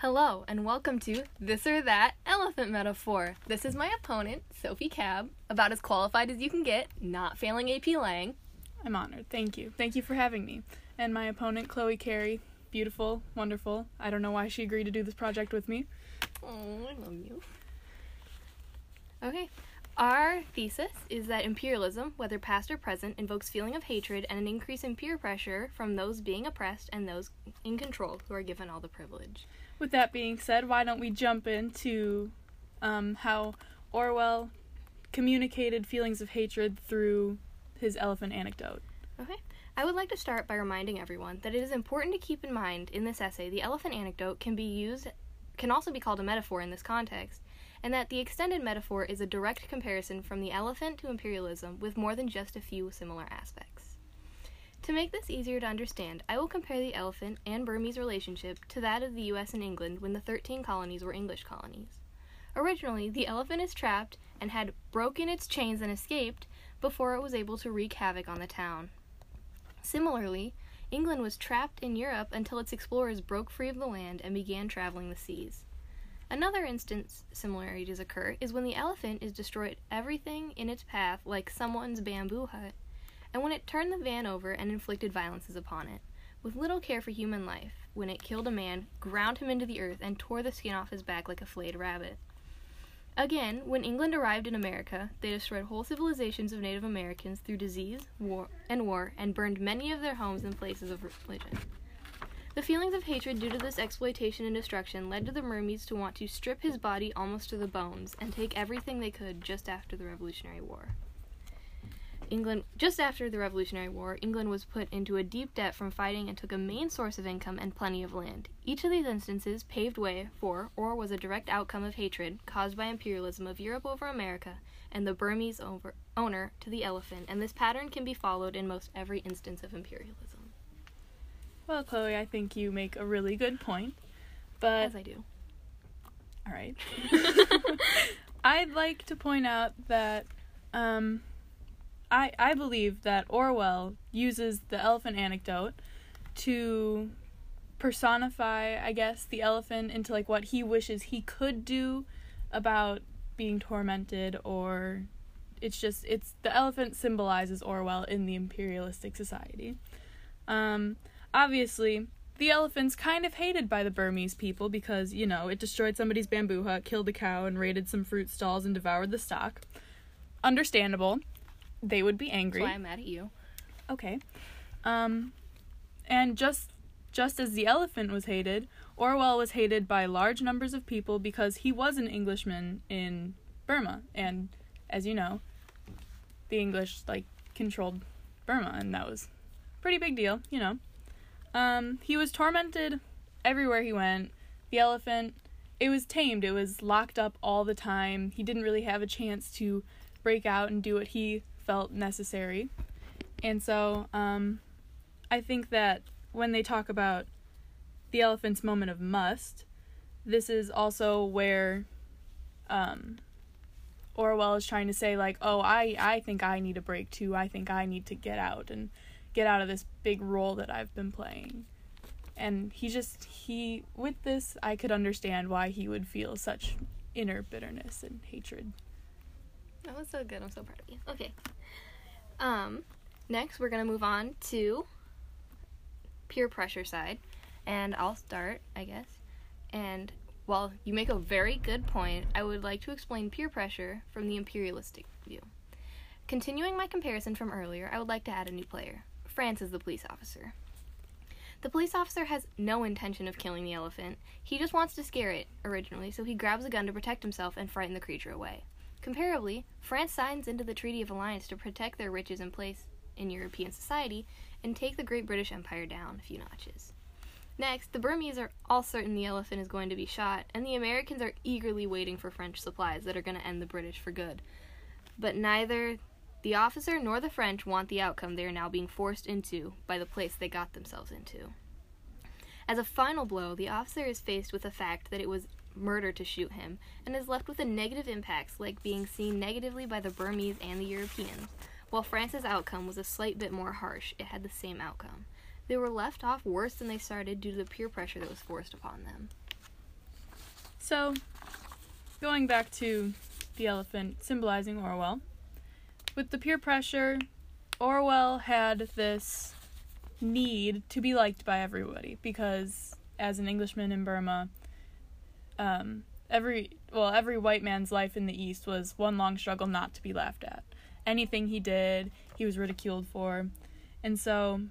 Hello, and welcome to This or That Elephant Metaphor. This is my opponent, Sophie Cab, about as qualified as you can get, not failing AP Lang. I'm honored. Thank you. Thank you for having me. And my opponent, Chloe Carey. Beautiful, wonderful. I don't know why she agreed to do this project with me. Oh, I love you. Okay, our thesis is that imperialism, whether past or present, invokes feeling of hatred and an increase in peer pressure from those being oppressed and those in control who are given all the privilege. With that being said, why don't we jump into um, how Orwell communicated feelings of hatred through his elephant anecdote? Okay. I would like to start by reminding everyone that it is important to keep in mind in this essay the elephant anecdote can be used can also be called a metaphor in this context, and that the extended metaphor is a direct comparison from the elephant to imperialism with more than just a few similar aspects. To make this easier to understand, I will compare the elephant and Burmese relationship to that of the US and England when the 13 colonies were English colonies. Originally, the elephant is trapped and had broken its chains and escaped before it was able to wreak havoc on the town. Similarly, England was trapped in Europe until its explorers broke free of the land and began traveling the seas. Another instance similarities occur is when the elephant is destroyed everything in its path like someone's bamboo hut, and when it turned the van over and inflicted violences upon it, with little care for human life, when it killed a man, ground him into the earth, and tore the skin off his back like a flayed rabbit. Again, when England arrived in America, they destroyed whole civilizations of Native Americans through disease, war, and war, and burned many of their homes and places of religion. The feelings of hatred due to this exploitation and destruction led to the Burmese to want to strip his body almost to the bones and take everything they could just after the Revolutionary War. England just after the Revolutionary War, England was put into a deep debt from fighting and took a main source of income and plenty of land. Each of these instances paved way for or was a direct outcome of hatred caused by imperialism of Europe over America and the Burmese over, owner to the elephant, and this pattern can be followed in most every instance of imperialism. Well, Chloe, I think you make a really good point. But As I do. all right. I'd like to point out that um, I I believe that Orwell uses the elephant anecdote to personify, I guess, the elephant into like what he wishes he could do about being tormented or it's just it's the elephant symbolizes Orwell in the imperialistic society. Um, obviously, the elephant's kind of hated by the Burmese people because, you know, it destroyed somebody's bamboo hut, killed a cow, and raided some fruit stalls and devoured the stock. Understandable. They would be angry. That's why I'm mad at you. Okay. Um, and just just as the elephant was hated, Orwell was hated by large numbers of people because he was an Englishman in Burma, and as you know, the English like controlled Burma, and that was a pretty big deal, you know. Um, he was tormented everywhere he went. The elephant, it was tamed. It was locked up all the time. He didn't really have a chance to break out and do what he felt necessary. And so, um, I think that when they talk about the elephant's moment of must, this is also where um, Orwell is trying to say, like, oh, I, I think I need a break too. I think I need to get out and get out of this big role that I've been playing. And he just, he, with this, I could understand why he would feel such inner bitterness and hatred. That was so good. I'm so proud of you. Okay. Um, next we're gonna move on to peer pressure side, and I'll start, I guess. And while you make a very good point, I would like to explain peer pressure from the imperialistic view. Continuing my comparison from earlier, I would like to add a new player. France is the police officer. The police officer has no intention of killing the elephant. He just wants to scare it originally, so he grabs a gun to protect himself and frighten the creature away. Comparably, France signs into the Treaty of Alliance to protect their riches and place in European society and take the Great British Empire down a few notches. Next, the Burmese are all certain the elephant is going to be shot, and the Americans are eagerly waiting for French supplies that are going to end the British for good. But neither the officer nor the French want the outcome they are now being forced into by the place they got themselves into. As a final blow, the officer is faced with the fact that it was murder to shoot him and is left with a negative impacts like being seen negatively by the Burmese and the Europeans. While France's outcome was a slight bit more harsh, it had the same outcome. They were left off worse than they started due to the peer pressure that was forced upon them. So, going back to the elephant symbolizing Orwell, with the peer pressure, Orwell had this need to be liked by everybody because, as an Englishman in Burma, um, every well every white man's life in the East was one long struggle not to be laughed at. Anything he did, he was ridiculed for, and so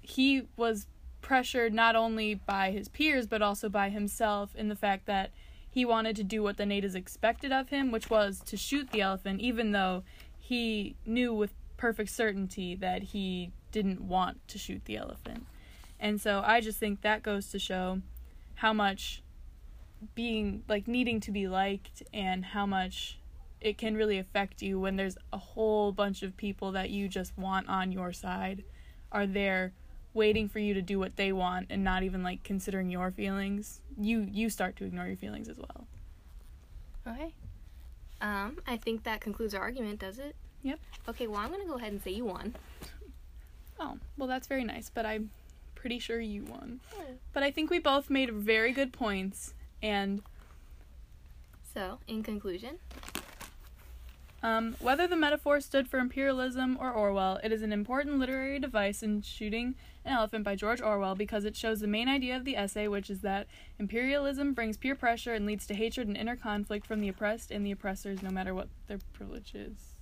he was pressured not only by his peers but also by himself in the fact that he wanted to do what the natives expected of him, which was to shoot the elephant, even though he knew with perfect certainty that he didn't want to shoot the elephant. And so I just think that goes to show how much being like needing to be liked and how much it can really affect you when there's a whole bunch of people that you just want on your side are there waiting for you to do what they want and not even like considering your feelings you you start to ignore your feelings as well Okay. Um, I think that concludes our argument, does it? Yep. Okay, well, I'm to go ahead and say you won. oh well that's very nice but i'm pretty sure you won but i think we both made very good points and So, in conclusion, Um, whether the metaphor stood for imperialism or Orwell, it is an important literary device in Shooting an Elephant by George Orwell because it shows the main idea of the essay, which is that imperialism brings peer pressure and leads to hatred and inner conflict from the oppressed and the oppressors, no matter what their privilege is.